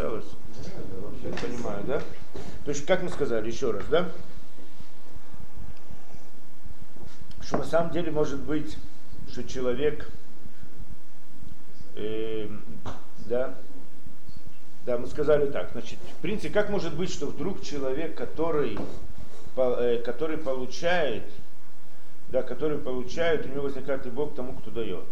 записалось? Я понимаю, да? То есть, как мы сказали, еще раз, да? Что на самом деле может быть, что человек, э, да, да, мы сказали так, значит, в принципе, как может быть, что вдруг человек, который, э, который получает, да, который получает, у него возникает любовь к тому, кто дает.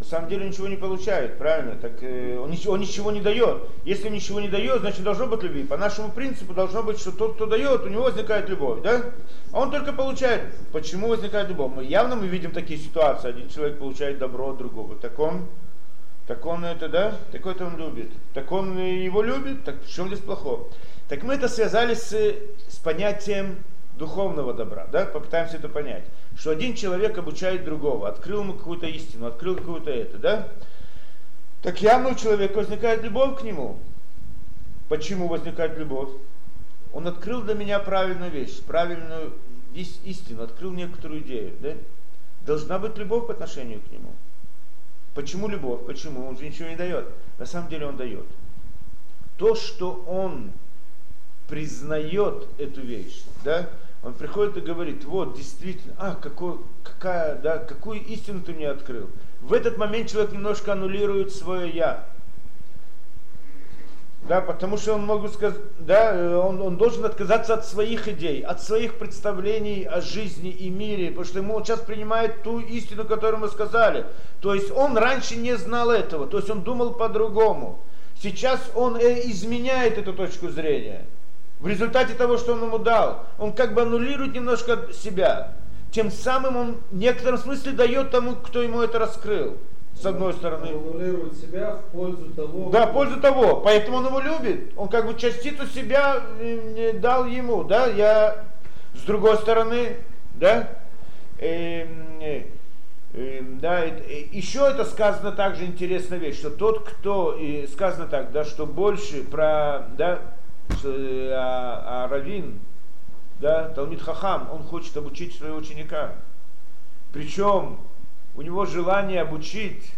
На самом деле ничего не получает, правильно? Так э, он, ничего, он ничего не дает. Если он ничего не дает, значит должно быть любви. По нашему принципу должно быть, что тот, кто дает, у него возникает любовь, да? А он только получает. Почему возникает любовь? Мы явно мы видим такие ситуации. Один человек получает добро от другого. Так он, так он это, да? Так это он любит. Так он его любит. Так в чем здесь плохого? Так мы это связали с, с понятием духовного добра, да? Попытаемся это понять что один человек обучает другого, открыл ему какую-то истину, открыл какую-то это, да? Так явно у человека возникает любовь к нему. Почему возникает любовь? Он открыл для меня правильную вещь, правильную истину, открыл некоторую идею, да? Должна быть любовь по отношению к нему. Почему любовь? Почему? Он же ничего не дает. На самом деле он дает. То, что он признает эту вещь, да, он приходит и говорит, вот, действительно, а, какой, какая, да, какую истину ты мне открыл. В этот момент человек немножко аннулирует свое «я». Да, потому что он могу сказать, да, он, он должен отказаться от своих идей, от своих представлений о жизни и мире, потому что ему он сейчас принимает ту истину, которую мы сказали. То есть он раньше не знал этого, то есть он думал по-другому. Сейчас он э, изменяет эту точку зрения в результате того, что он ему дал, он как бы аннулирует немножко себя. Тем самым он в некотором смысле дает тому, кто ему это раскрыл. С одной стороны. Аннулирует себя в пользу того. Да, в пользу того. Поэтому он его любит. Он как бы частицу себя э, дал ему. Да, я с другой стороны, да, э, э, э, да, еще это сказано также интересная вещь, что тот, кто, и сказано так, да, что больше про, да, а, а Равин, да, Талмит Хахам, он хочет обучить своего ученика. Причем у него желание обучить,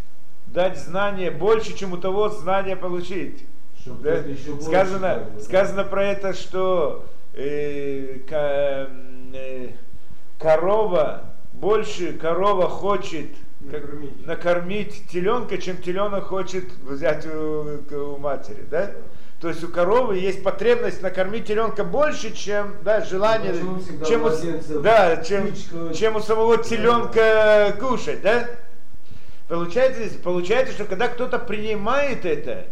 дать знания больше, чем у того знания получить. Да? Сказано, сказано про это, что э, ко, э, корова, больше корова хочет накормить. накормить теленка, чем теленок хочет взять у, у матери. Да? То есть у коровы есть потребность накормить теленка больше, чем да, желание, чем у, да, чем, чем у самого теленка кушать. Да? Получается, получается, что когда кто-то принимает это,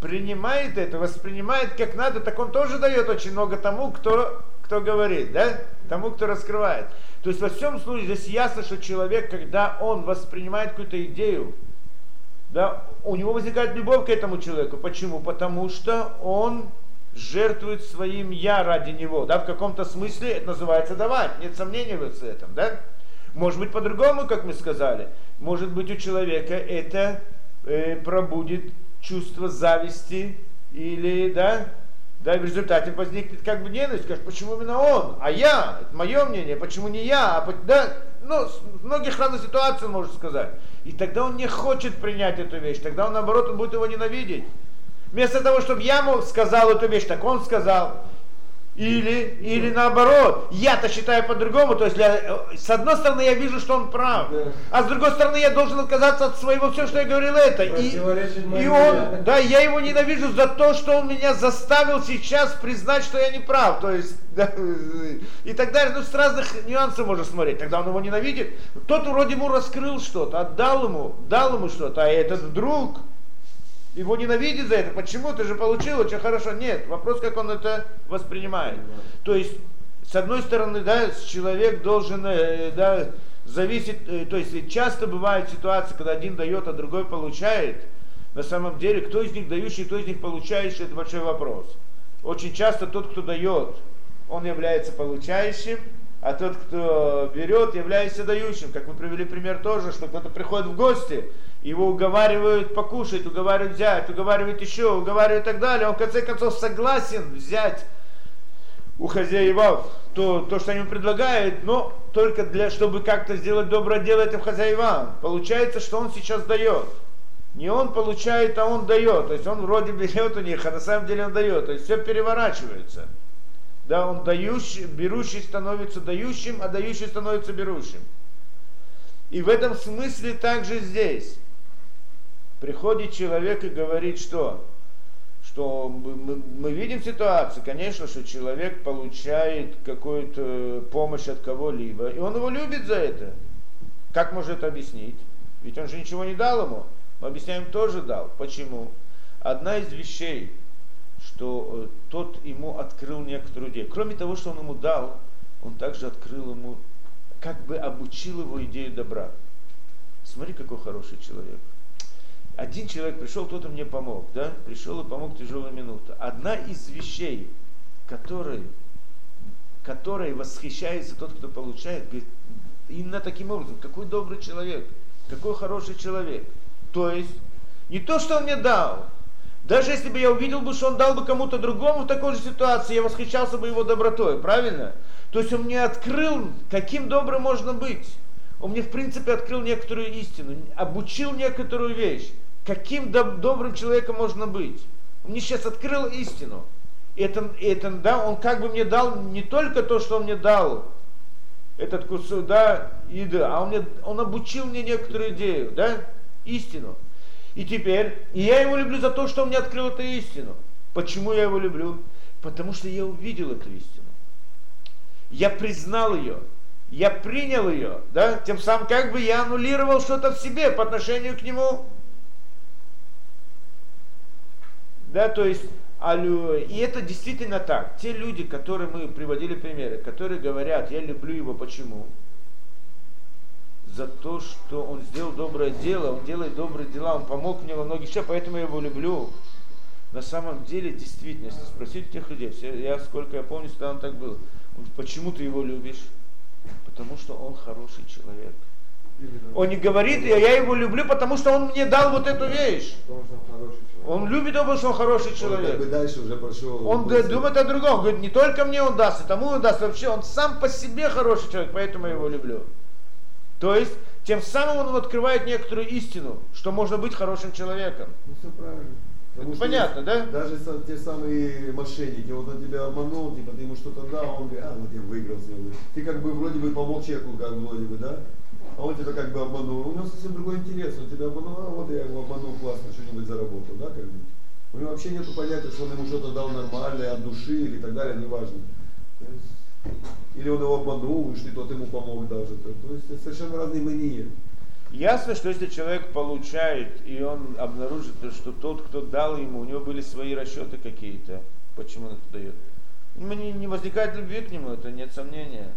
принимает это, воспринимает как надо, так он тоже дает очень много тому, кто, кто говорит, да? тому, кто раскрывает. То есть во всем случае здесь ясно, что человек, когда он воспринимает какую-то идею, да, у него возникает любовь к этому человеку. Почему? Потому что он жертвует своим я ради него. Да, в каком-то смысле это называется давать. Нет сомнений в этом. Да? Может быть по-другому, как мы сказали. Может быть у человека это э, пробудет чувство зависти или да, да, в результате возникнет как бы ненависть, скажешь, почему именно он, а я, это мое мнение, почему не я, а, да, ну, многих разных ситуациях можно сказать. И тогда он не хочет принять эту вещь, тогда он наоборот, он будет его ненавидеть. Вместо того, чтобы я ему сказал эту вещь, так он сказал. Или, или наоборот, я-то считаю по-другому, то есть для, с одной стороны я вижу, что он прав, да. а с другой стороны я должен отказаться от своего, все, что я говорил это. И, и он, да, я его ненавижу за то, что он меня заставил сейчас признать, что я не прав, то есть, да, и так далее, ну с разных нюансов можно смотреть, тогда он его ненавидит. Тот вроде ему раскрыл что-то, отдал ему, дал ему что-то, а этот вдруг его ненавидит за это. Почему? Ты же получил очень хорошо. Нет, вопрос, как он это воспринимает. То есть, с одной стороны, да, человек должен, э, да, зависит, э, то есть часто бывают ситуации, когда один дает, а другой получает. На самом деле, кто из них дающий, кто из них получающий, это большой вопрос. Очень часто тот, кто дает, он является получающим, а тот, кто берет, является дающим. Как мы привели пример тоже, что кто-то приходит в гости, его уговаривают покушать, уговаривают взять, уговаривают еще, уговаривают и так далее. Он в конце концов согласен взять у хозяевов то, то, что они предлагают, но только для, чтобы как-то сделать доброе дело этим хозяевам. Получается, что он сейчас дает. Не он получает, а он дает. То есть он вроде берет у них, а на самом деле он дает. То есть все переворачивается. Да, он дающий, берущий становится дающим, а дающий становится берущим. И в этом смысле также здесь. Приходит человек и говорит, что? Что мы, мы видим ситуацию, конечно, что человек получает какую-то помощь от кого-либо, и он его любит за это. Как может это объяснить? Ведь он же ничего не дал ему. Мы объясняем, тоже дал. Почему? Одна из вещей, что э, тот ему открыл некоторую идею. Кроме того, что он ему дал, он также открыл ему, как бы обучил его идею добра. Смотри, какой хороший человек. Один человек пришел, кто-то мне помог, да? Пришел и помог тяжелую минуту. Одна из вещей, которой, которой восхищается тот, кто получает, говорит, именно таким образом, какой добрый человек, какой хороший человек – то есть, не то, что он мне дал. Даже если бы я увидел бы, что он дал бы кому-то другому в такой же ситуации, я восхищался бы его добротой, правильно? То есть он мне открыл, каким добрым можно быть. Он мне, в принципе, открыл некоторую истину, обучил некоторую вещь. Каким доб- добрым человеком можно быть. Он мне сейчас открыл истину. Это, это, да, он как бы мне дал не только то, что он мне дал, этот кусок, да, еды, а он, мне, он обучил мне некоторую идею, да, истину. И теперь, и я его люблю за то, что он мне открыл эту истину. Почему я его люблю? Потому что я увидел эту истину. Я признал ее. Я принял ее. Да? Тем самым как бы я аннулировал что-то в себе по отношению к нему. Да, то есть, и это действительно так. Те люди, которые мы приводили примеры, которые говорят, я люблю его, почему? за то, что он сделал доброе дело, он делает добрые дела, он помог мне во многих вещах, поэтому я его люблю. На самом деле, действительно, если спросить тех людей, я сколько я помню, всегда он так был. Почему ты его любишь? Потому что он хороший человек. Он не говорит, я, я его люблю, потому что он мне дал вот эту вещь. Он любит его, потому что он хороший человек. Он, как бы дальше уже пошел. Он думает о другом. Он говорит, не только мне он даст, и тому он даст. Вообще, он сам по себе хороший человек, поэтому я его люблю. То есть, тем самым он открывает некоторую истину, что можно быть хорошим человеком. Ну все правильно. Это понятно, да? Даже те самые мошенники, вот он тебя обманул, типа ты ему что-то дал, он говорит, а вот я выиграл с него. Ты как бы вроде бы помог человеку, как вроде бы, да? А он тебя как бы обманул. У него совсем другой интерес. Он тебя обманул, а вот я его обманул, классно, что-нибудь заработал, да, как бы. У него вообще нет понятия, что он ему что-то дал нормальное, от души или так далее, неважно. Или он его обманул, что тот ему помог даже. То есть это совершенно разные мнения. Ясно, что если человек получает, и он обнаружит, что тот, кто дал ему, у него были свои расчеты какие-то, почему он это дает. Не, не возникает любви к нему, это нет сомнения.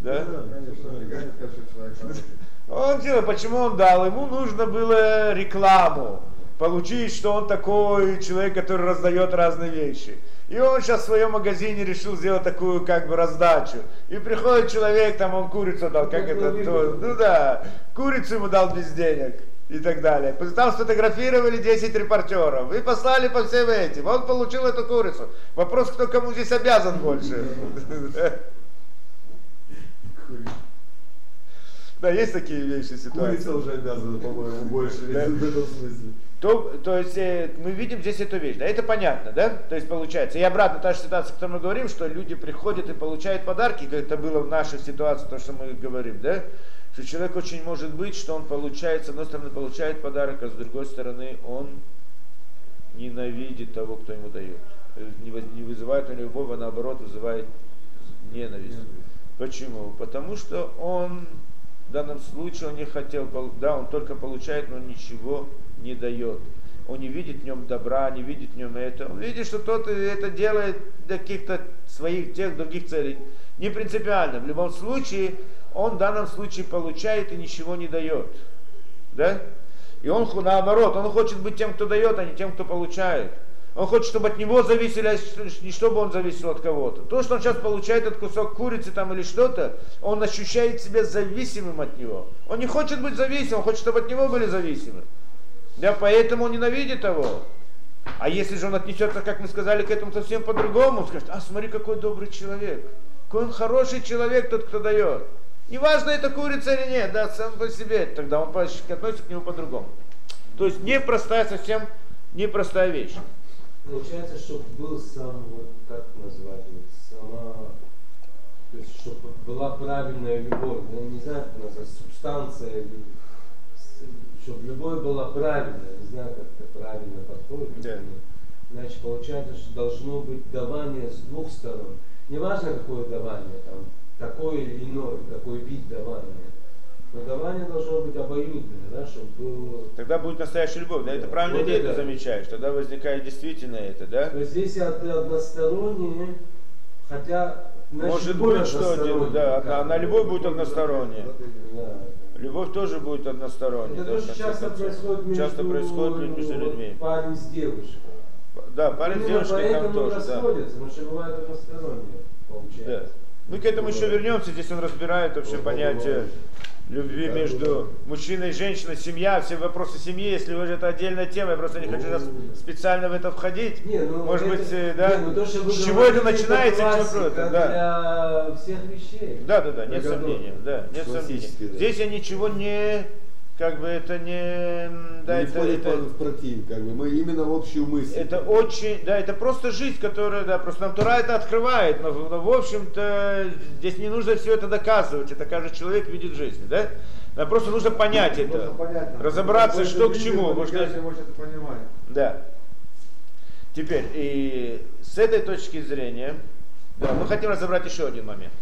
Да? Да, конечно, Он делает, почему он дал? Ему нужно было рекламу. Получить, что он такой человек, который раздает разные вещи. И он сейчас в своем магазине решил сделать такую как бы раздачу. И приходит человек, там он курицу дал, как это, то, ну да, курицу ему дал без денег и так далее. Там сфотографировали 10 репортеров и послали по всем этим. Он получил эту курицу. Вопрос, кто кому здесь обязан больше. Да, есть такие вещи, ситуации. Курица уже обязана, по-моему, больше в этом смысле то, то есть э, мы видим здесь эту вещь, да, это понятно, да, то есть получается, и обратно та же ситуация, о которой мы говорим, что люди приходят и получают подарки, как это было в нашей ситуации, то, что мы говорим, да, что человек очень может быть, что он получает, с одной стороны, получает подарок, а с другой стороны, он ненавидит того, кто ему дает. Э, не вызывает у него любовь, а наоборот вызывает ненависть. Почему? Потому что он в данном случае он не хотел, да, он только получает, но ничего не дает. Он не видит в нем добра, не видит в нем это. Он видит, что тот это делает для каких-то своих, тех других целей. Не принципиально. В любом случае, он в данном случае получает и ничего не дает. Да? И он наоборот, он хочет быть тем, кто дает, а не тем, кто получает. Он хочет, чтобы от него зависели, а не чтобы он зависел от кого-то. То, что он сейчас получает этот кусок курицы там или что-то, он ощущает себя зависимым от него. Он не хочет быть зависимым, он хочет, чтобы от него были зависимы. Да, поэтому он ненавидит его. А если же он отнесется, как мы сказали, к этому совсем по-другому, скажет, а смотри, какой добрый человек, какой он хороший человек, тот, кто дает. Неважно, это курица или нет, да, сам по себе, тогда он относится к нему по-другому. То есть непростая совсем, непростая вещь. Получается, чтобы был сам, вот как назвать, вот сама, то есть, чтобы была правильная любовь, я не знаю, как назвать, субстанция, с- чтобы любовь была правильная, не знаю, как это правильно подходит. Да. Значит, получается, что должно быть давание с двух сторон. Неважно, какое давание, там, такое или иное, какой вид давания. Но давание должно быть обоюдное, да, чтобы было Тогда будет настоящая любовь. Да, это правильно Вот ты это. замечаешь. Тогда возникает действительно это, да? То есть здесь од- односторонние, хотя значит, Может быть, что один, да, бы. одна любовь будет односторонняя. Да. Любовь тоже будет односторонней. Это да, тоже часто происходит между, Часто происходит между людьми. парень с девушкой. Да, парень с девушкой там тоже, да. потому что бывает односторонние, Да. Мы к этому еще вернемся. Здесь он разбирает вообще понятие любви между мужчиной и женщиной, семья, все вопросы семьи, если уже это отдельная тема, я просто не хочу сейчас специально в это входить. Не, ну, Может это- быть, э, да, не, ну, то, что вы с чего это начинается, классика приводит, да. для всех вещей. Да, да, да, нет сомнения, да, нет сомнения. Классический, да. Здесь я ничего не, как бы это не, да, не это, это, в против, как бы. Мы именно общую мысль. это очень, да, это просто жизнь, которая, да, просто нам Тура это открывает, но, но, в общем-то здесь не нужно все это доказывать, это каждый человек видит жизнь, да? Нам просто нужно понять это, Можно понять, нам. разобраться, что к чему, это понимать. да. Теперь, и с этой точки зрения, да, мы хотим разобрать еще один момент.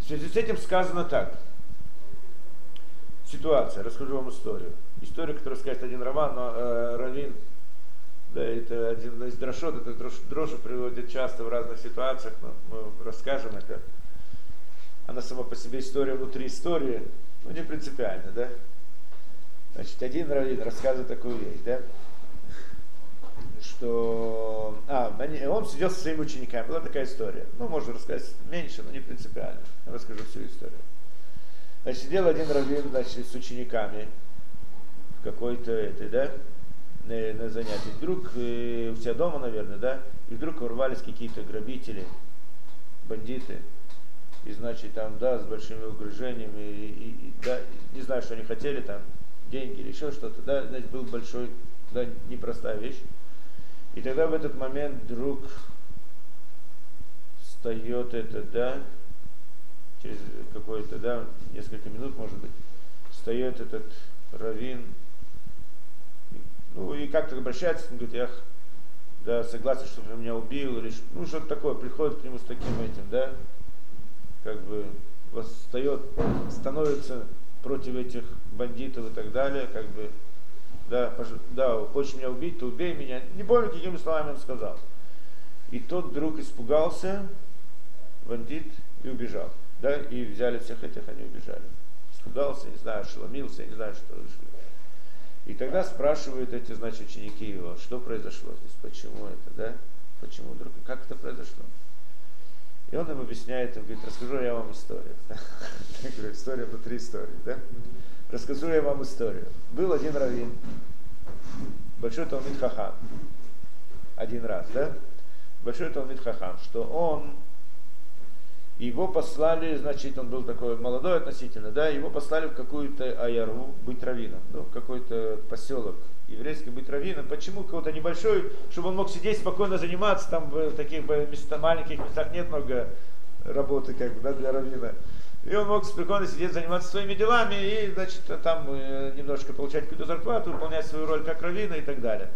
В связи с этим сказано так. Ситуация, расскажу вам историю. Историю, которую скажет один Роман, но э, Равин, да, это один из дрошот, это дрош, дрошу приводит часто в разных ситуациях, но мы расскажем это. Она сама по себе история внутри истории, ну не принципиально, да? Значит, один Равин рассказывает такую вещь, да? что а, он сидел со своими учениками. Была такая история. Ну, можно рассказать меньше, но не принципиально. Я расскажу всю историю. Значит, сидел один раввин, значит, с учениками в какой-то этой, да, на, на занятии. Вдруг э, у себя дома, наверное, да, и вдруг ворвались какие-то грабители, бандиты. И значит, там, да, с большими угрызениями, и, и- и, да, не знаю, что они хотели, там, деньги или еще что-то, да, значит, был большой, да, непростая вещь. И тогда в этот момент вдруг встает это, да, через какое-то, да, несколько минут, может быть, встает этот раввин, ну и как-то обращается, он говорит, я да, согласен, чтобы он меня убил, или ну что-то такое, приходит к нему с таким этим, да, как бы восстает, становится против этих бандитов и так далее, как бы, да, пож- да, хочешь меня убить, то убей меня. Не помню, какими словами он сказал. И тот вдруг испугался, бандит, и убежал. Да, и взяли всех этих, они убежали. Испугался, не знаю, ошеломился, не знаю, что решили. И тогда спрашивают эти, значит, ученики его, что произошло здесь, почему это, да, почему вдруг, как это произошло. И он им объясняет, он говорит, расскажу я вам историю. Я говорю, история внутри истории, да? Расскажу я вам историю. Был один раввин, большой Талмит Хахам, один раз, да? Большой Талмит Хахам, что он, его послали, значит, он был такой молодой относительно, да, его послали в какую-то аяру быть раввином, ну, в какой-то поселок еврейский быть раввином. Почему какой-то небольшой, чтобы он мог сидеть спокойно заниматься, там в таких места, маленьких местах нет много работы как бы, да, для раввина. И он мог спокойно сидеть, заниматься своими делами и, значит, там э, немножко получать какую-то зарплату, выполнять свою роль как раввина и так далее.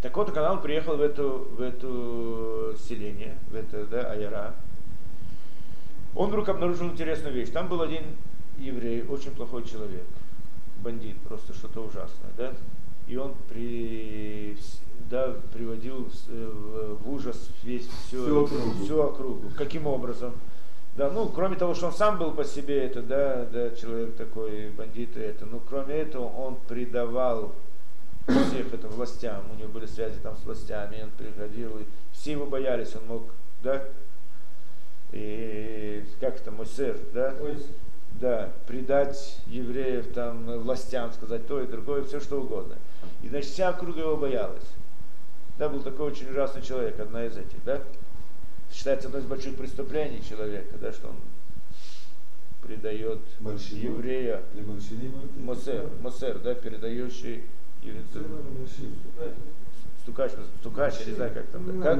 Так вот, когда он приехал в эту, в эту селение, в это, да, Аяра, он вдруг обнаружил интересную вещь. Там был один еврей, очень плохой человек, бандит, просто что-то ужасное, да? И он при, да, приводил в, в- ужас весь всю, Всю округу. всю округу. Каким образом? Да, ну, кроме того, что он сам был по себе, это, да, да, человек такой, бандит, и это, ну, кроме этого, он предавал всех это властям, у него были связи там с властями, он приходил, и все его боялись, он мог, да, и как это, Мойсер, да, Ой, да, предать евреев там властям, сказать то и другое, все что угодно. И значит вся округа его боялась. Да, был такой очень ужасный человек, одна из этих, да. Считается одно из больших преступлений человека, да, что он предает Мальшину. еврея, Мосер, Мосер, да, передающий Мальшин. Стукач, стукач, я не знаю как там, Ну, как?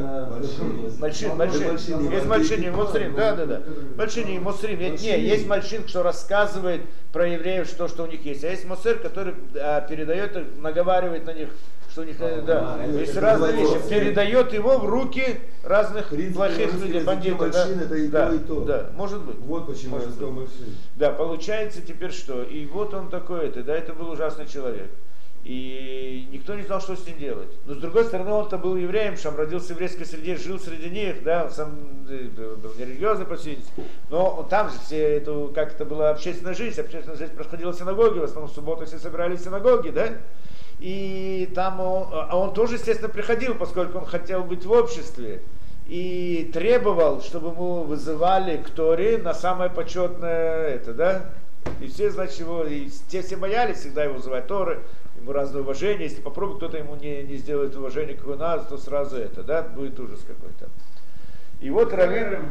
Мальшин. Мальшин, Есть мальшин и да, мусрим, да, да, да. Мальшин и мусрим. Нет, Не, Мальшин. есть мальшин, что рассказывает про евреев, что, что у них есть. А есть мусер, который а, передает, наговаривает на них, что у них, э, да. А, Есть разные вещи. Передает его в руки разных принципе, плохих людей, бандитов. да. это и да, то, и то. Да, может быть. Вот почему Может быть. Да, получается теперь что? И вот он такой, это, да, это был ужасный человек. И никто не знал, что с ним делать. Но с другой стороны, он-то был евреем, сам родился в еврейской среде, жил среди них, да, сам э, был нерелигиозный, по всей. Но там же все это, как это была общественная жизнь, общественная жизнь происходила в синагоге, в основном в субботу все собирались в синагоге, да. И там он, а он тоже, естественно, приходил, поскольку он хотел быть в обществе. И требовал, чтобы ему вызывали к Торе на самое почетное это, да? И все, значит, его, и те все боялись всегда его вызывать Торы, ему разное уважение. Если попробует кто-то ему не, не сделает уважение, как у нас, то сразу это, да, будет ужас какой-то. И вот Равин,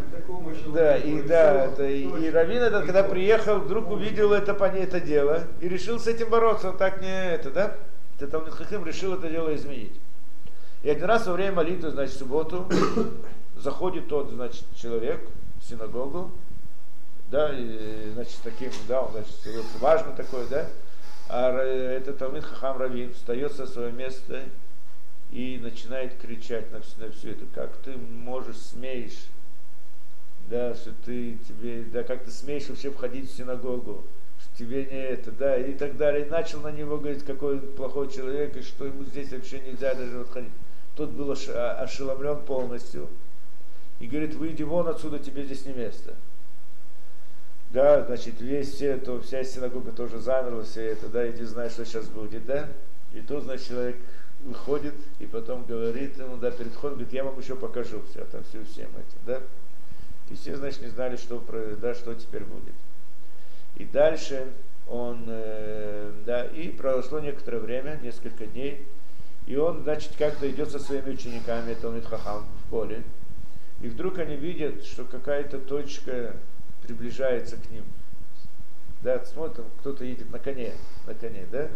да, и да, это, и, и Равин этот, когда приехал, вдруг увидел это, по ней это дело, и решил с этим бороться, он так не это, да? Талмит Хахим решил это дело изменить. И один раз во время молитвы, значит, в субботу, заходит тот, значит, человек в синагогу, да, и, значит, таким, да, он, значит, важный такой, да, а этот Талмит Хахам Равин встает со своего места и начинает кричать на все, на все это, как ты можешь, смеешь, да, что ты тебе, да, как ты смеешь вообще входить в синагогу, что тебе не это, да, и так далее. И начал на него говорить, какой он плохой человек, и что ему здесь вообще нельзя даже вот ходить. Тот был а- ошеломлен полностью. И говорит, выйди вон отсюда, тебе здесь не место. Да, значит, весь все, то, вся синагога тоже замерла, все это, да, иди знай, что сейчас будет, да. И тут, значит, человек выходит и потом говорит ему, да, перед входом, говорит, я вам еще покажу все, там все всем этим, да. И все, значит, не знали, что, да, что теперь будет. И дальше он, э, да, и прошло некоторое время, несколько дней, и он, значит, как-то идет со своими учениками, Талмит Хахам, в поле, и вдруг они видят, что какая-то точка приближается к ним. Да, смотрим, кто-то едет на коне, на коне, да?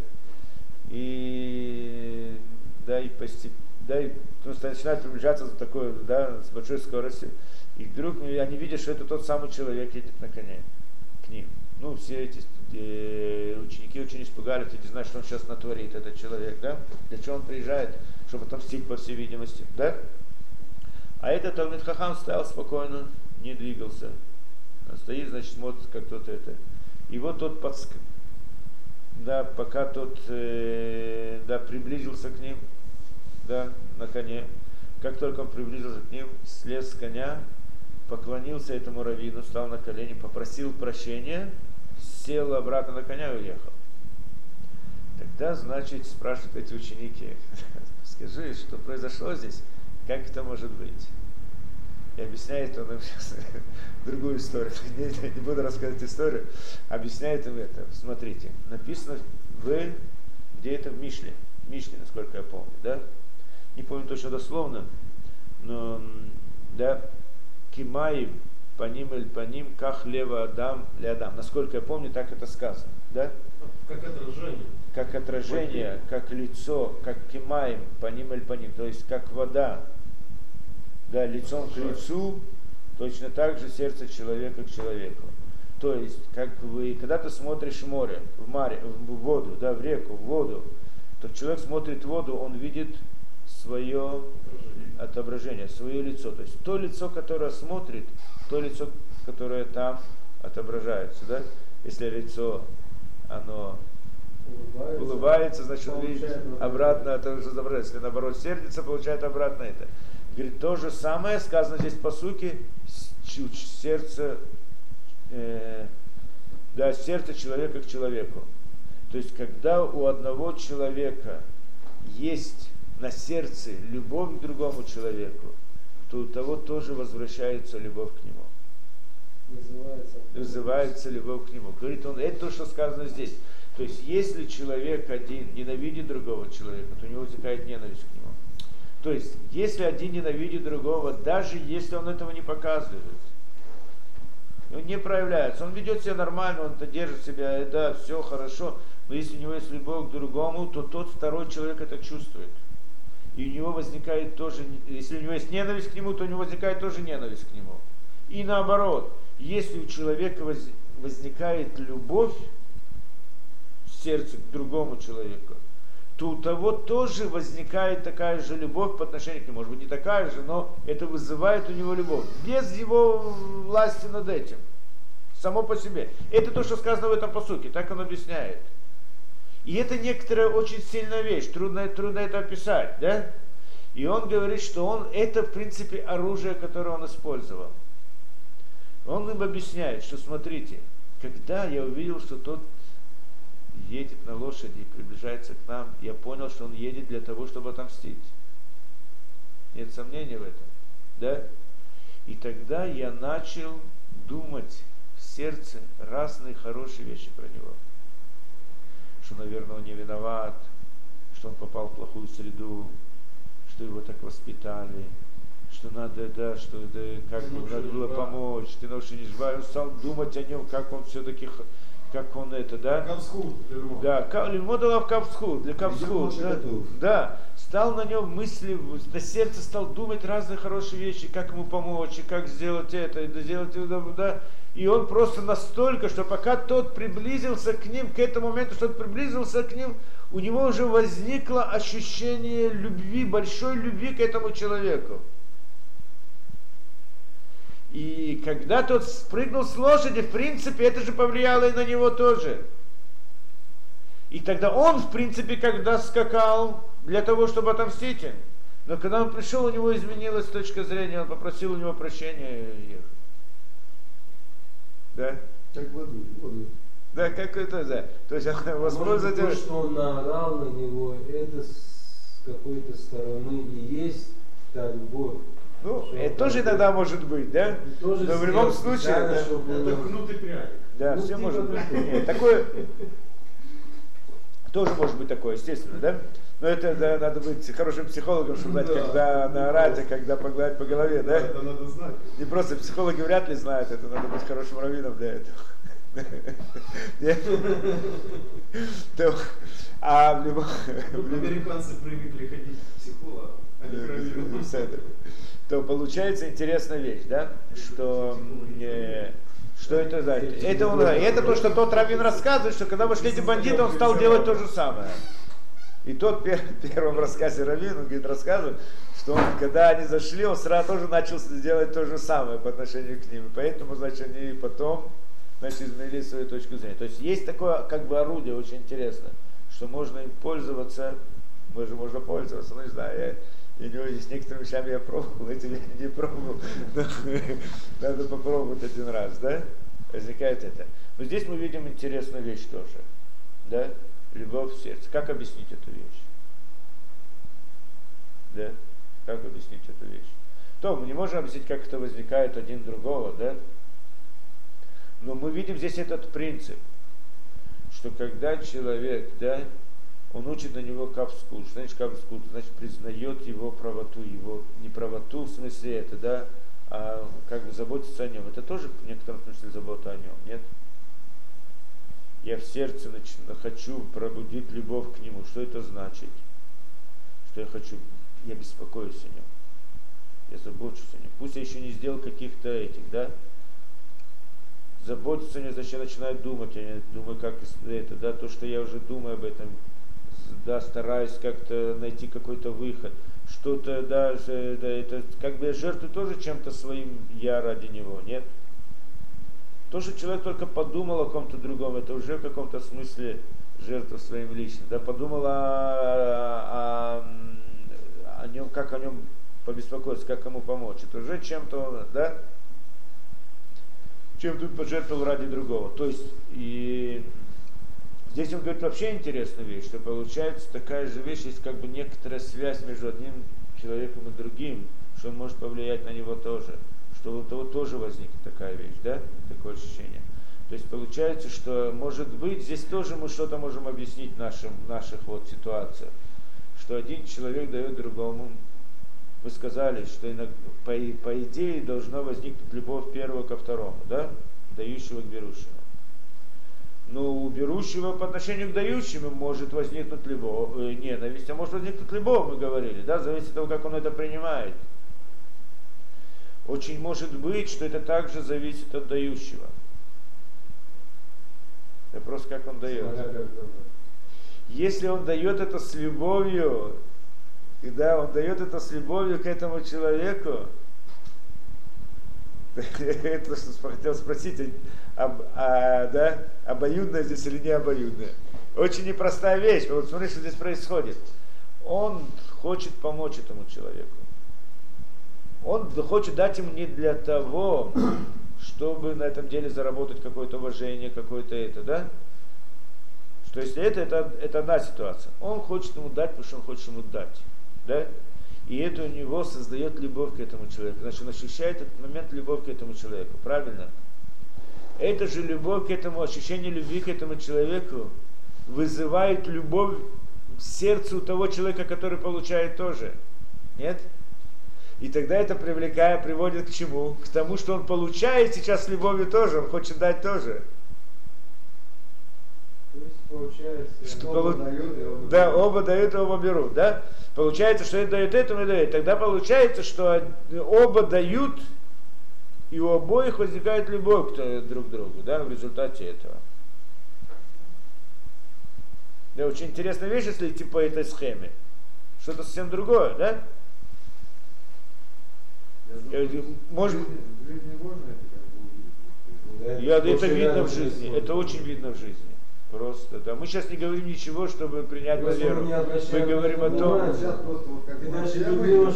И да, и постепенно, да, и просто начинает приближаться за такой, да, с большой скоростью. И вдруг они видят, что это тот самый человек едет на коне к ним. Ну, все эти э, ученики очень испугались, и не знают, что он сейчас натворит, этот человек, да? Для чего он приезжает? Чтобы отомстить, по всей видимости, да? А этот Талмит Хахам стоял спокойно, не двигался. Он стоит, значит, смотрит, как тот это. И вот тот подск... Да, пока тот э, да, приблизился к ним, да, на коне. Как только он приблизился к ним, слез с коня, поклонился этому раввину, стал на колени, попросил прощения, сел обратно на коня и уехал. Тогда, значит, спрашивают эти ученики, скажи, что произошло здесь, как это может быть? И объясняет он им сейчас другую историю. Не, не буду рассказывать историю. Объясняет им это. Смотрите, написано в, где это в Мишле. Мишле, насколько я помню, да? Не помню точно дословно, но, да, Кимаи по ним или по ним, как лева Адам ли Адам. Насколько я помню, так это сказано, да? Как отражение. как отражение, как лицо, как кимаем, по ним или по ним, то есть как вода, да, лицом к лицу, точно так же сердце человека к человеку. То есть, как вы, когда ты смотришь море, в море, в воду, да, в реку, в воду, то человек смотрит в воду, он видит свое отображение, свое лицо. То есть то лицо, которое смотрит, то лицо, которое там отображается, да? Если лицо, оно Улыбается. улыбается, значит, он видит обратно это уже отображается. Если наоборот сердится, получает обратно это. Говорит, то же самое сказано здесь по сути, сердце, э, да, сердце человека к человеку. То есть, когда у одного человека есть на сердце любовь к другому человеку, то у того тоже возвращается любовь к нему Называется. вызывается любовь к нему. Говорит он, это то, что сказано здесь. То есть, если человек один ненавидит другого человека, то у него возникает ненависть к нему. То есть, если один ненавидит другого, даже если он этого не показывает, он не проявляется. Он ведет себя нормально, он -то держит себя, и да, все хорошо. Но если у него есть любовь к другому, то тот второй человек это чувствует. И у него возникает тоже, если у него есть ненависть к нему, то у него возникает тоже ненависть к нему. И наоборот, если у человека возникает любовь в сердце к другому человеку, то у того тоже возникает такая же любовь по отношению к нему. Может быть, не такая же, но это вызывает у него любовь. Без его власти над этим. Само по себе. Это то, что сказано в этом посуке. Так он объясняет. И это некоторая очень сильная вещь. Трудно, трудно это описать. Да? И он говорит, что он, это в принципе оружие, которое он использовал. Он им объясняет, что смотрите, когда я увидел, что тот едет на лошади и приближается к нам, я понял, что он едет для того, чтобы отомстить. Нет сомнений в этом. Да? И тогда я начал думать в сердце разные хорошие вещи про него. Что, наверное, он не виноват, что он попал в плохую среду, что его так воспитали, что надо, да, что это, как ему надо было помочь, ты на не жива, он стал думать о нем, как он все-таки как он это, да? Кавсхуд. Да, Лильмо дала в Кавсхуд, для Кавсхуд. Да, да, стал на нем мысли, на сердце стал думать разные хорошие вещи, как ему помочь, и как сделать это, и сделать это, да. И он просто настолько, что пока тот приблизился к ним, к этому моменту, что тот приблизился к ним, у него уже возникло ощущение любви, большой любви к этому человеку. И когда тот спрыгнул с лошади, в принципе, это же повлияло и на него тоже. И тогда он, в принципе, когда скакал для того, чтобы отомстить им. Но когда он пришел, у него изменилась точка зрения, он попросил у него прощения и ехал. Да? Как воду, воду. Да, как это, да. То есть он воспользовался... Может, то, что он наорал на него, это с какой-то стороны и есть та любовь, ну, что это тоже иногда может быть, да? Тоже Но в любом случае... Да, это кнутый пряник. Да, ну, все типа может быть. Нет, такое... Тоже может быть такое, естественно, да? Но это да, надо быть хорошим психологом, чтобы знать, да, когда наорать, а когда погладить по голове, да? Это надо знать. Не просто психологи вряд ли знают, это надо быть хорошим раввином для этого. Нет? А в любом... Американцы привыкли ходить к психологу, а не к раввину то получается интересная вещь, да, что э, что это за это он, это то, что тот раввин рассказывает, что когда вошли эти бандиты, он стал делать то же самое. И тот в первом рассказе Равин, он говорит, рассказывает, что он, когда они зашли, он сразу тоже начал делать то же самое по отношению к ним. Поэтому, значит, они потом значит, изменили свою точку зрения. То есть есть такое как бы орудие очень интересное, что можно им пользоваться, можно, можно пользоваться, ну не знаю, я и него с некоторыми вещами я пробовал, этим я не пробовал. Надо попробовать один раз, да? Возникает это. Но здесь мы видим интересную вещь тоже. Да? Любовь в сердце. Как объяснить эту вещь? Да? Как объяснить эту вещь? То мы не можем объяснить, как это возникает один другого, да? Но мы видим здесь этот принцип, что когда человек, да, он учит на него кавскут. Что значит кавскут? Значит, признает его правоту, его неправоту, в смысле это, да, а как бы заботится о нем. Это тоже в некотором смысле забота о нем, нет? Я в сердце начну, хочу пробудить любовь к нему. Что это значит? Что я хочу, я беспокоюсь о нем. Я забочусь о нем. Пусть я еще не сделал каких-то этих, да, заботиться о нем, значит, я начинаю думать, я думаю, как это, да, то, что я уже думаю об этом, да, стараюсь как-то найти какой-то выход. Что-то даже, да, это как бы я жертвую тоже чем-то своим я ради него, нет? То, что человек только подумал о ком-то другом, это уже в каком-то смысле жертва своим личным. Да, подумал о, о, о нем, как о нем побеспокоиться, как ему помочь. Это уже чем-то, да? Чем-то пожертвовал ради другого. То есть, и Здесь он говорит вообще интересную вещь, что получается такая же вещь, есть как бы некоторая связь между одним человеком и другим, что он может повлиять на него тоже, что у того тоже возникнет такая вещь, да, такое ощущение. То есть получается, что может быть, здесь тоже мы что-то можем объяснить нашим, наших вот ситуациях, что один человек дает другому, вы сказали, что иногда, по, по идее должна возникнуть любовь первого ко второму, да? дающего к берущему. Но у берущего по отношению к дающему может возникнуть любовь, э, ненависть, а может возникнуть любовь, мы говорили, да, зависит от того, как он это принимает. Очень может быть, что это также зависит от дающего. Вопрос, как он дает. Если он дает это с любовью, и да, он дает это с любовью к этому человеку, это что хотел спросить, об, а, да, обоюдное здесь или не обоюдное. Очень непростая вещь. Вот смотри, что здесь происходит. Он хочет помочь этому человеку. Он хочет дать ему не для того, чтобы на этом деле заработать какое-то уважение, какое-то это, да? Что если это, это, это одна ситуация. Он хочет ему дать, потому что он хочет ему дать. Да? И это у него создает любовь к этому человеку. Значит, он ощущает этот момент любовь к этому человеку. Правильно? Эта же любовь к этому, ощущение любви к этому человеку вызывает любовь в сердце у того человека, который получает тоже. Нет? И тогда это привлекая, приводит к чему? К тому, что он получает сейчас любовью тоже, он хочет дать тоже. То есть получается, Что оба полу- дают, и оба Да, берут. оба дают, и оба берут, да? Получается, что это дает этому и дает. Тогда получается, что оба дают, и у обоих возникает любовь к друг другу, да, в результате этого. Да, очень интересная вещь, если идти по этой схеме. Что-то совсем другое, да? Я Э, думаю, может- в жизни- в жизни можно это как бы увидеть? Да, это очень видно в жизни, это очень видно в жизни. Просто, да. Мы сейчас не говорим ничего, чтобы принять на веру. Мы говорим о том, внимания. Сейчас просто вот как Ты бы даже я берешь-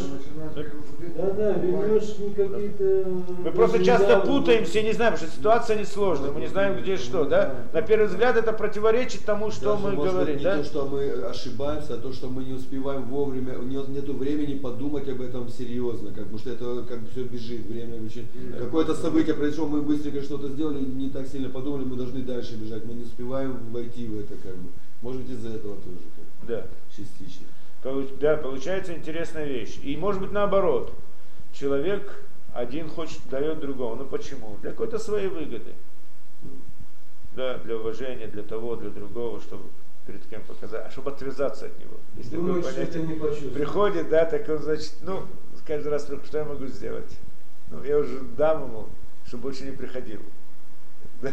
Да. Да, берешь не какие-то... Мы просто часто путаемся и не знаем, что ситуация несложная, мы не знаем, где что, да? На первый взгляд это противоречит тому, что Даже, мы может говорим, быть, не да? то, что мы ошибаемся, а то, что мы не успеваем вовремя, нет, нету времени подумать об этом серьезно, как, потому что это как бы все бежит, время очень... Какое-то событие произошло, мы быстренько что-то сделали, не так сильно подумали, мы должны дальше бежать, мы не успеваем войти в это, как бы. Может быть, из-за этого тоже, как бы, Да. частично. Получ- Да, получается интересная вещь. И может быть наоборот. Человек один хочет, дает другому. Ну почему? Для какой-то своей выгоды. Да, для уважения, для того, для другого, чтобы перед кем показать, а чтобы отвязаться от него. Такое Думает, что это понятие. не. Приходит, да, так он, значит, ну, каждый раз, что я могу сделать? Ну, я уже дам ему, чтобы больше не приходил. Да?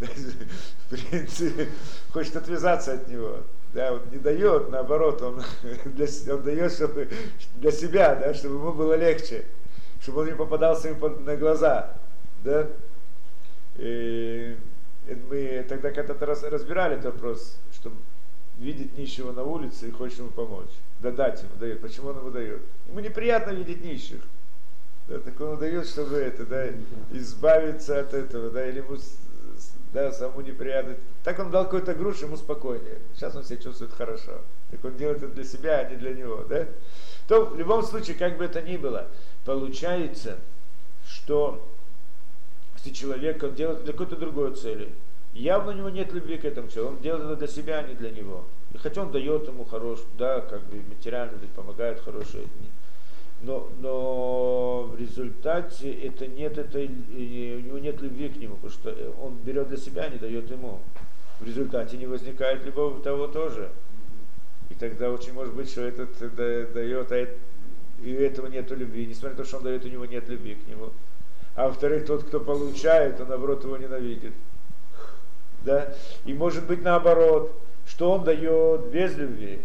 В принципе, хочет отвязаться от него. Да, он не дает, наоборот, он, для, он дает чтобы, для себя, да, чтобы ему было легче, чтобы он не попадался под- на глаза. Да? И это мы тогда когда-то раз, разбирали этот вопрос, что видит нищего на улице и хочет ему помочь. Да дать ему дает. Почему он ему дает? Ему неприятно видеть нищих. Да, так он дает, чтобы это, да, избавиться от этого, да, или ему да, самому неприятно. Так он дал какую-то грушу, ему спокойнее. Сейчас он себя чувствует хорошо. Так он делает это для себя, а не для него, да? То в любом случае, как бы это ни было, получается, что если человек он делает для какой-то другой цели, явно у него нет любви к этому человеку, он делает это для себя, а не для него. И хотя он дает ему хорош, да, как бы материально помогает хорошее, но, но в результате это нет этой, э, у него нет любви к нему, потому что он берет для себя, а не дает ему. В результате не возникает любовь того тоже. И тогда очень может быть, что этот да- дает, а эт- и у этого нет любви. Несмотря на то, что он дает, у него нет любви к нему. А во-вторых, тот, кто получает, он наоборот его ненавидит. Да? И может быть наоборот, что он дает без любви.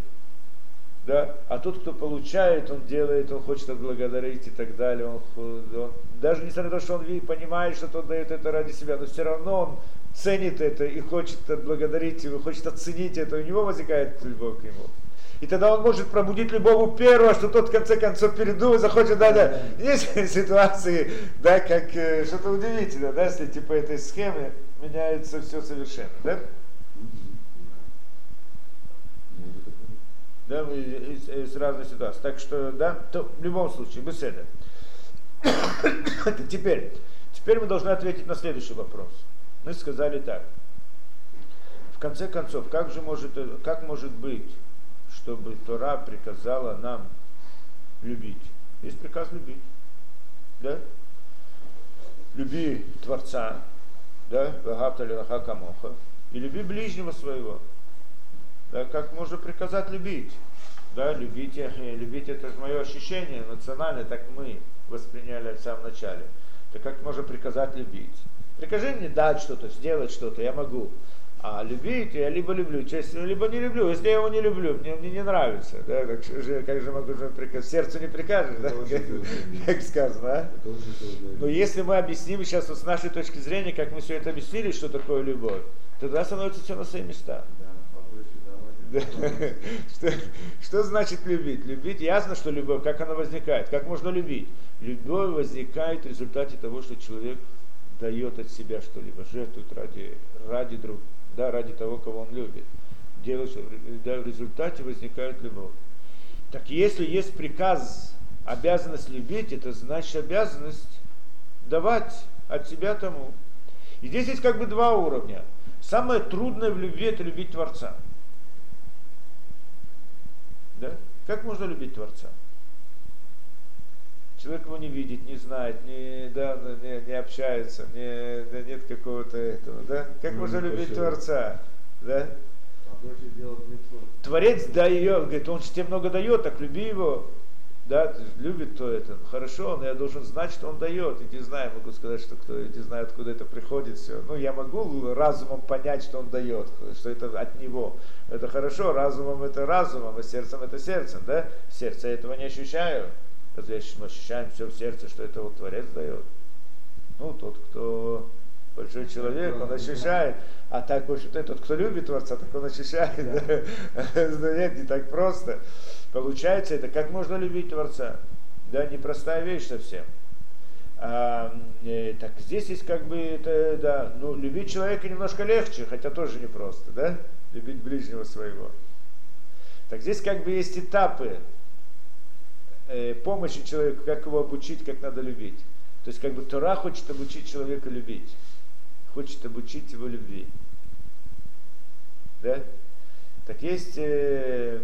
Да? А тот, кто получает, он делает, он хочет отблагодарить и так далее. Он, он- даже несмотря на то, что он ви- понимает, что тот дает это ради себя, но все равно он ценит это и хочет отблагодарить его, хочет оценить это, у него возникает любовь к нему. И тогда он может пробудить любовь у первого, что тот в конце концов передумает, захочет, да, да. Есть ситуации, да, как э, что-то удивительное, да, если типа этой схемы меняется все совершенно, да? Да, из, из разных ситуаций. Так что, да, то в любом случае, беседа. теперь, теперь мы должны ответить на следующий вопрос. Мы сказали так. В конце концов, как же может, как может быть, чтобы Тора приказала нам любить? Есть приказ любить. Да? Люби Творца, да, вагавтали раха камоха, и люби ближнего своего. Да, как можно приказать любить? Да, любить, э, любить это же мое ощущение национальное, так мы восприняли в самом начале. Так как можно приказать любить? Прикажи мне дать что-то, сделать что-то, я могу. А любить я либо люблю, честно, либо не люблю. Если я его не люблю, мне, мне не нравится. Да, как, же, как же могу приказать? Сердцу не прикажешь, да? Это трудно. как сказано, а? Но если мы объясним сейчас вот с нашей точки зрения, как мы все это объяснили, что такое любовь, тогда становится все на свои места. Да, попроще давать. Да. Что, что значит любить? Любить, ясно, что любовь, как она возникает, как можно любить? Любовь возникает в результате того, что человек дает от себя что-либо, жертвует ради, ради друг, да, ради того, кого он любит. Делает, да, в результате возникает любовь. Так если есть приказ, обязанность любить, это значит обязанность давать от себя тому. И здесь есть как бы два уровня. Самое трудное в любви это любить Творца. Да? Как можно любить Творца? Человек его не видит, не знает, не, да, не, не общается, не, да, нет какого-то этого, да? Как Ну, можно любить пошел. Творца? Да? Митцвот. Творец дает, говорит, он тебе много дает, так люби его. Да, любит кто это. Хорошо, но я должен знать, что он дает. И не знаю, могу сказать, что кто, не знаю, откуда это приходит все. Ну, я могу разумом понять, что он дает, что это от него. Это хорошо, разумом это разумом, а сердцем это сердцем, да? Сердце я этого не ощущаю. Разве мы ощущаем все в сердце, что это вот Творец дает. Ну, тот, кто большой человек, он ощущает. А так, в общем-то, тот, кто любит Творца, так он ощущает. Да. Нет, не так просто. Получается, это как можно любить Творца. Да, непростая вещь совсем. А, э, так здесь есть как бы, это, да, ну, любить человека немножко легче, хотя тоже непросто, да? Любить ближнего своего. Так здесь как бы есть этапы э, помощи человеку, как его обучить, как надо любить. То есть как бы Тора хочет обучить человека любить, хочет обучить его любви. Да? Так есть, э,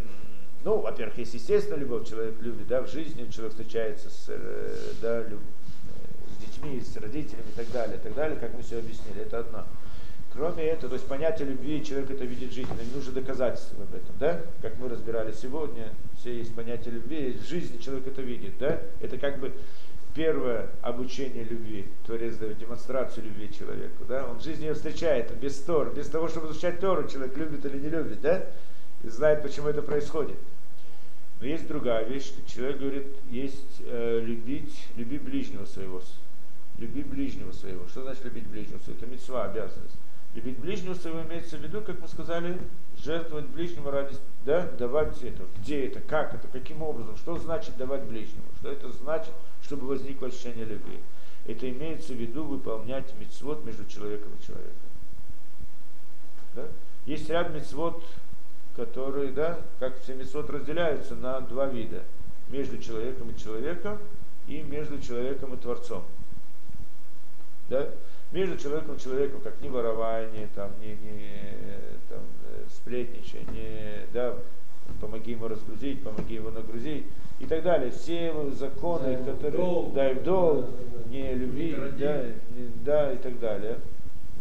ну, во-первых, есть естественно любовь, человек любит, да, в жизни человек встречается с, э, да, люб- э, с детьми, с родителями и так далее, и так далее, как мы все объяснили, это одно. Кроме этого, то есть понятие любви, человек это видит жизни, не нужно доказательств об этом, да? Как мы разбирали сегодня, все есть понятие любви, в жизни человек это видит, да? Это как бы первое обучение любви, Творец дает демонстрацию любви человеку, да? Он в жизни ее встречает без Тор, без того, чтобы изучать Тору, человек любит или не любит, да? И знает, почему это происходит. Но есть другая вещь, что человек говорит, есть э, любить, люби ближнего своего. Люби ближнего своего. Что значит любить ближнего своего? Это мецва, обязанность. Любить ближнего своего имеется в виду, как мы сказали, жертвовать ближнего ради, да, давать это. Где это, как это, каким образом, что значит давать ближнему, что это значит, чтобы возникло ощущение любви. Это имеется в виду выполнять мецвод между человеком и человеком. Да? Есть ряд мецвод, которые, да, как все мецвод разделяются на два вида. Между человеком и человеком и между человеком и Творцом. Да? Между человеком и человеком, как не ворование, там, не, не там, э, сплетничай, не, да, помоги ему разгрузить, помоги его нагрузить и так далее. Все законы, Дай которые долг. дай в долг, Да, не люби, да, не- да, и так далее.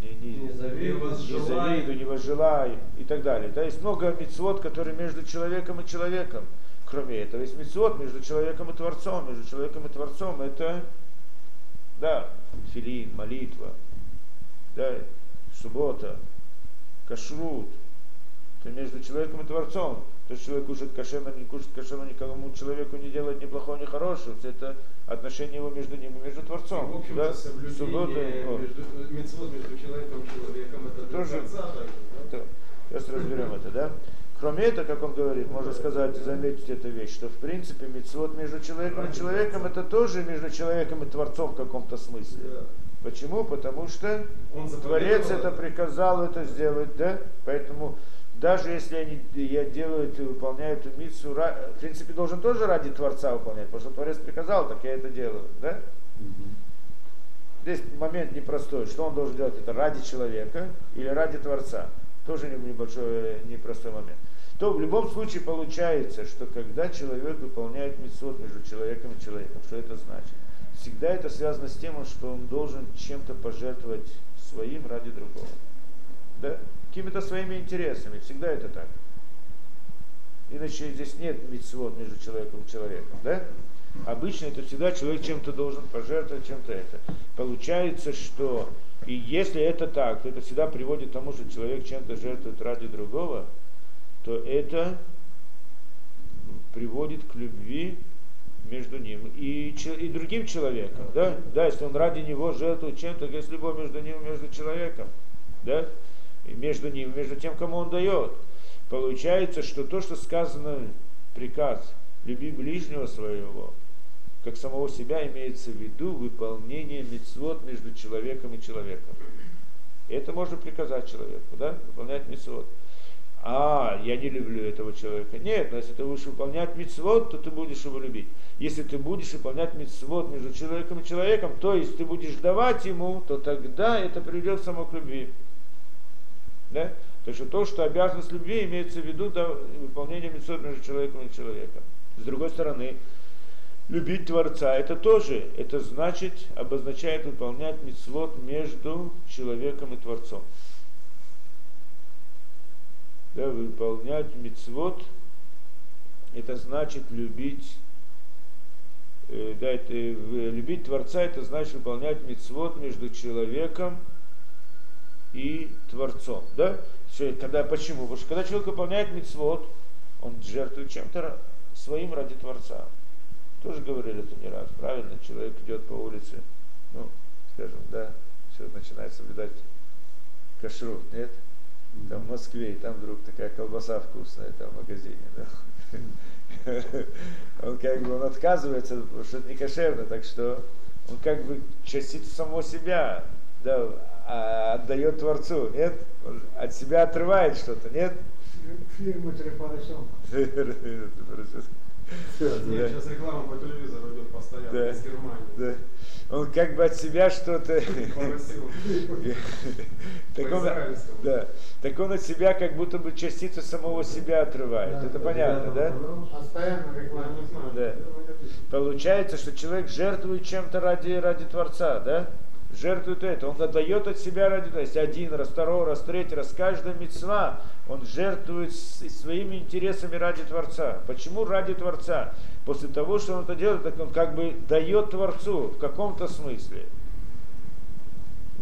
Не, не, Не завидуй, не завидуй, не возжелай и так далее. Да, есть много мецвод, которые между человеком и человеком. Кроме этого, есть мецвод между человеком и Творцом. Между человеком и Творцом это, да, филин, молитва, да, суббота, кашрут. Это между человеком и Творцом. То, что человек кушает кошерно, не кушает кошерно, никому человеку не делает ни плохого, ни хорошего. Это отношение его между ним и между Творцом. В общем-то, да? Суббота, между, между человеком и человеком, это Тоже- Творца да? То, Сейчас разберем это, да? Кроме этого, как он говорит, можно сказать, заметить эту вещь, что в принципе мецвод между человеком и человеком это тоже между человеком и Творцом в каком-то смысле. Почему? Потому что Он Творец это приказал это сделать, да? Поэтому даже если я, не, я делаю, выполняю эту миссию, в принципе, должен тоже ради Творца выполнять, потому что Творец приказал, так я это делаю, да? Здесь момент непростой. Что он должен делать? Это ради человека или ради Творца? Тоже не- небольшой, непростой момент. То в любом случае получается, что когда человек выполняет митцвот между человеком и человеком, что это значит? Всегда это связано с тем, что он должен чем-то пожертвовать своим ради другого. Да? Какими-то своими интересами. Всегда это так. Иначе здесь нет митцвот между человеком и человеком. Да? Обычно это всегда человек чем-то должен пожертвовать, чем-то это. Получается, что и если это так, то это всегда приводит к тому, что человек чем-то жертвует ради другого, то это приводит к любви между ним и, и другим человеком. Да? да, если он ради него жертвует чем-то, есть любовь между ним и между человеком. Да? И между ним, между тем, кому он дает. Получается, что то, что сказано приказ «люби ближнего своего», как самого себя имеется в виду выполнение мецвод между человеком и человеком. Это можно приказать человеку, да, выполнять мецвод. А, я не люблю этого человека. Нет, но если ты будешь выполнять мецвод, то ты будешь его любить. Если ты будешь выполнять мецвод между человеком и человеком, то есть ты будешь давать ему, то тогда это приведет к любви. Да? Так что то, что обязанность любви, имеется в виду да, выполнение мецвод между человеком и человеком. С другой стороны, любить Творца, это тоже, это значит, обозначает выполнять мецвод между человеком и Творцом. Да, выполнять мецвод, это значит любить, э, да, это, э, любить Творца, это значит выполнять мецвод между человеком и Творцом. Да? Все, когда, почему? Потому что когда человек выполняет мецвод, он жертвует чем-то своим ради Творца. Тоже говорили это не раз, правильно? Человек идет по улице, ну, скажем, да, все начинает соблюдать кашрут, нет? Там в Москве, и там вдруг такая колбаса вкусная там в магазине, да? Он как бы он отказывается, потому что это не кошерно, так что он как бы частицу самого себя да, а отдает Творцу, нет? Он от себя отрывает что-то, нет? Фирма Трепарасенко. Нет, сейчас реклама по телевизору идет постоянно из Германии. Да. Он как бы от себя что-то... Так он, По-израильскому. да, так он от себя как будто бы частицу самого себя отрывает. Да, Это понятно, да? Постоянно реклама. не знаю. Да. Получается, что человек жертвует чем-то ради, ради Творца, да? Жертвует это. Он отдает от себя ради то есть один раз, второй раз, третий раз. Каждая мецва он жертвует своими интересами ради Творца. Почему ради Творца? После того, что он это делает, так он как бы дает Творцу в каком-то смысле.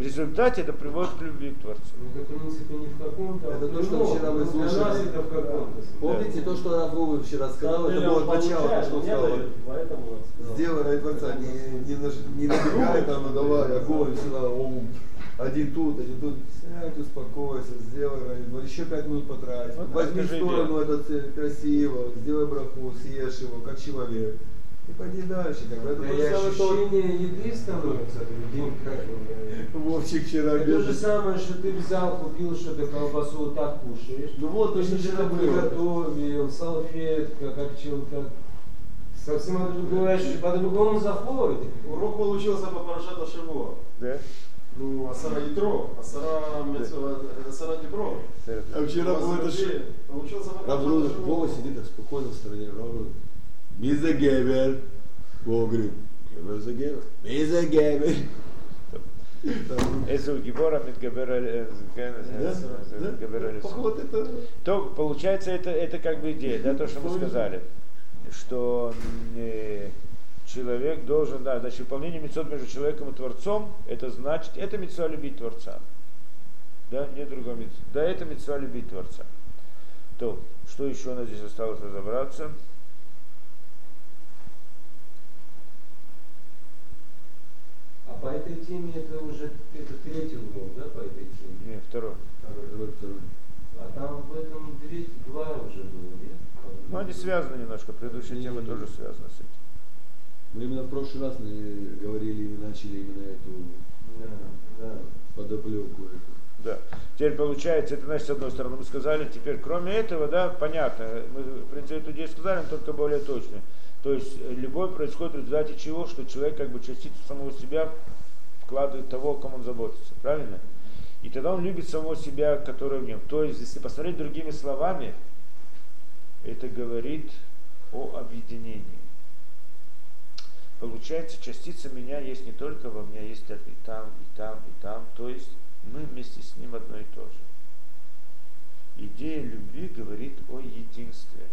В результате это приводит к любви к Творцу. Ну, это, в принципе, не в каком-то, а Это то, что другом. вчера мы Ну, Для нас это в каком-то. Помните то, что Равовы вчера сказал, это было он от начала, то, получает, что он сказал. Сделай ради Творца, не, не, наж- не набегай там, ну давай, огонь, сюда, ум. Один тут, один тут. Сядь, успокойся, сделай ради Творца. Еще пять минут потрать. Вот Возьми в сторону этот цель красиво, сделай браху, съешь его, как человек. И пойди дальше. Как бы. Это то и же самое, что ощущение еды становится другим, как. Вовчик вчера Это то же самое, что ты взял, купил что-то, колбасу, вот так кушаешь. Ну вот, точно что-то было. приготовил, салфетка, как чем-то. Совсем по-другому, по-другому заходит. Урок получился по Парашата Шивуа. Да? Ну, Асара Ятро, Асара Мецва, Асара Дибро. А вчера было это ш- Получился по Парашата Вова Шивуа. сидит так спокойно в стороне. Раврун. Миза Гебер. Вова говорит, Гебер за Гебер. Миза Гебер. Эзу Гибора. То получается это, это как бы идея, да, то, что мы сказали, что э, человек должен, да, значит, выполнение мецод между человеком и Творцом, это значит, это мецва любить Творца. Да, не другой мецва. Да, это мецва любить Творца. То, что еще у нас здесь осталось разобраться? А по этой теме это уже это третий урок, да, по этой теме? Не, второй. Второй, второй. А там в этом третий, два уже было, нет? Ну, они связаны немножко, предыдущая тема тоже связана с этим. Мы именно в прошлый раз мы говорили и начали именно эту Да, да. подоплеку эту. Да. Теперь получается, это значит, с одной стороны мы сказали, теперь кроме этого, да, понятно, мы, в принципе, эту идею сказали, но только более точно. То есть э, любовь происходит в результате чего, что человек как бы частицу самого себя вкладывает того, о ком он заботится, правильно? И тогда он любит самого себя, который в нем. То есть, если посмотреть другими словами, это говорит о объединении. Получается, частица меня есть не только во мне, есть и там, и там, и там. То есть мы вместе с ним одно и то же. Идея любви говорит о единстве.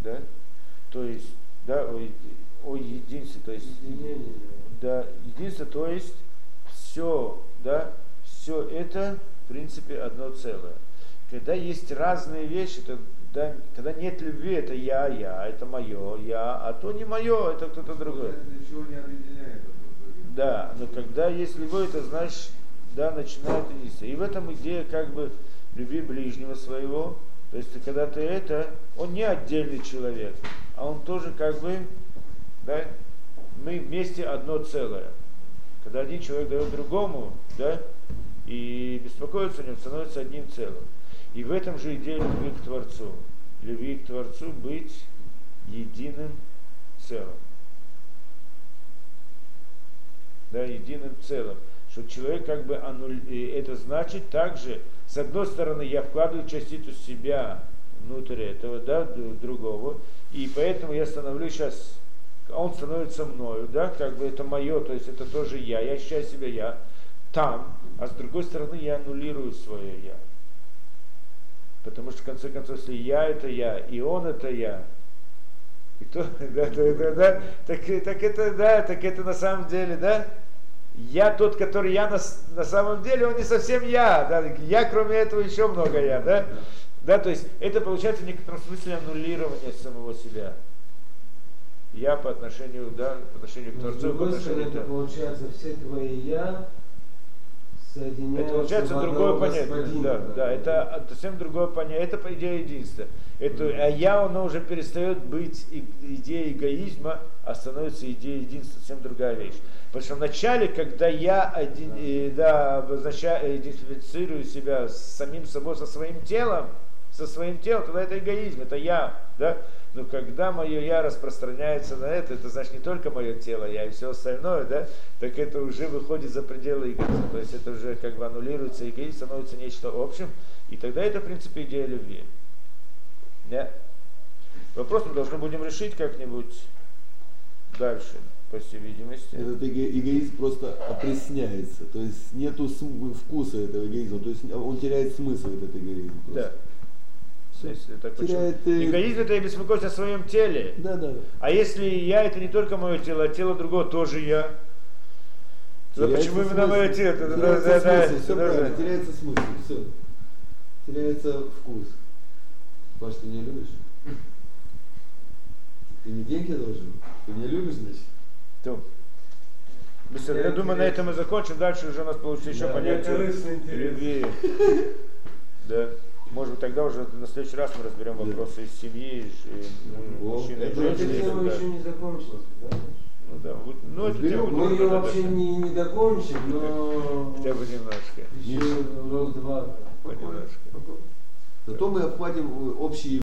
Да? То есть, да, о, о единстве, то есть Единение, да, единство, то есть все, да, все это, в принципе, одно целое. Когда есть разные вещи, то, да, когда нет любви, это я, я, это мое, я, а то не мое, это кто-то другой. Ничего не объединяет. Да, но когда есть любовь, это значит, да, начинает единство. И в этом идея как бы люби ближнего своего. То есть когда ты это, он не отдельный человек, а он тоже как бы, да, мы вместе одно целое. Когда один человек дает другому, да, и беспокоится о нем, становится одним целым. И в этом же идея любви к Творцу. Любви к Творцу быть единым целым. да, единым целым. Что человек как бы аннуль... это значит также, с одной стороны, я вкладываю частицу себя внутрь этого, да, другого, и поэтому я становлюсь сейчас, он становится мною, да, как бы это мое, то есть это тоже я, я ощущаю себя я там, а с другой стороны я аннулирую свое я. Потому что в конце концов, если я это я, и он это я, и то, да, да, да, да, так, так это, да, так это на самом деле, да, я тот, который я на, с- на самом деле, он не совсем я, да, я кроме этого еще много я, да, да, то есть это получается в некотором смысле аннулирование самого себя. Я по отношению, да, по отношению к с Творцу, по другой стороны, это получается все твои я соединяются Это получается другое понятие. Да, да, это совсем другое понятие. Это по идее единства. Это, а я, оно уже перестает быть идеей эгоизма, а становится идеей единства, совсем другая вещь. Потому что вначале, когда я один, э, да, обозначаю, идентифицирую себя с самим собой, со своим телом, со своим телом, тогда это эгоизм, это я. Да? Но когда мое я распространяется на это, это значит не только мое тело, я и все остальное, да, так это уже выходит за пределы эгоизма. То есть это уже как бы аннулируется эгоизм, становится нечто общим, и тогда это, в принципе, идея любви. Да? Вопрос мы должны будем решить как-нибудь дальше, по всей видимости. Этот эго- эгоизм просто опресняется, то есть нету см- вкуса этого эгоизма, то есть он теряет смысл этот эгоизм. Да. просто. Это почему? Теряет, э, Эгоизм это я беспокоюсь о своем теле. Да, да. А если я это не только мое тело, а тело другого тоже я. Теряется почему именно мое тело? Теряется да, да, смысл, все да, да. правильно, теряется смысл, все. Теряется вкус. Паш, ты не любишь? Ты не деньги должен? Ты не любишь, значит? Я Да, думаю, на этом мы закончим. Дальше уже у нас получится еще Да, понятие интерес. любви. Да. Может быть, тогда уже на следующий раз мы разберем Да. вопросы из семьи, э, О, мужчины и это эта женщины. тема да. еще не закончилась, да? Ну да, вот, ну Разберем. тему Мы ее вообще не, не закончим, но Хотя бы немножко. еще раз-два. Понемножку. Зато мы обхватим э, общие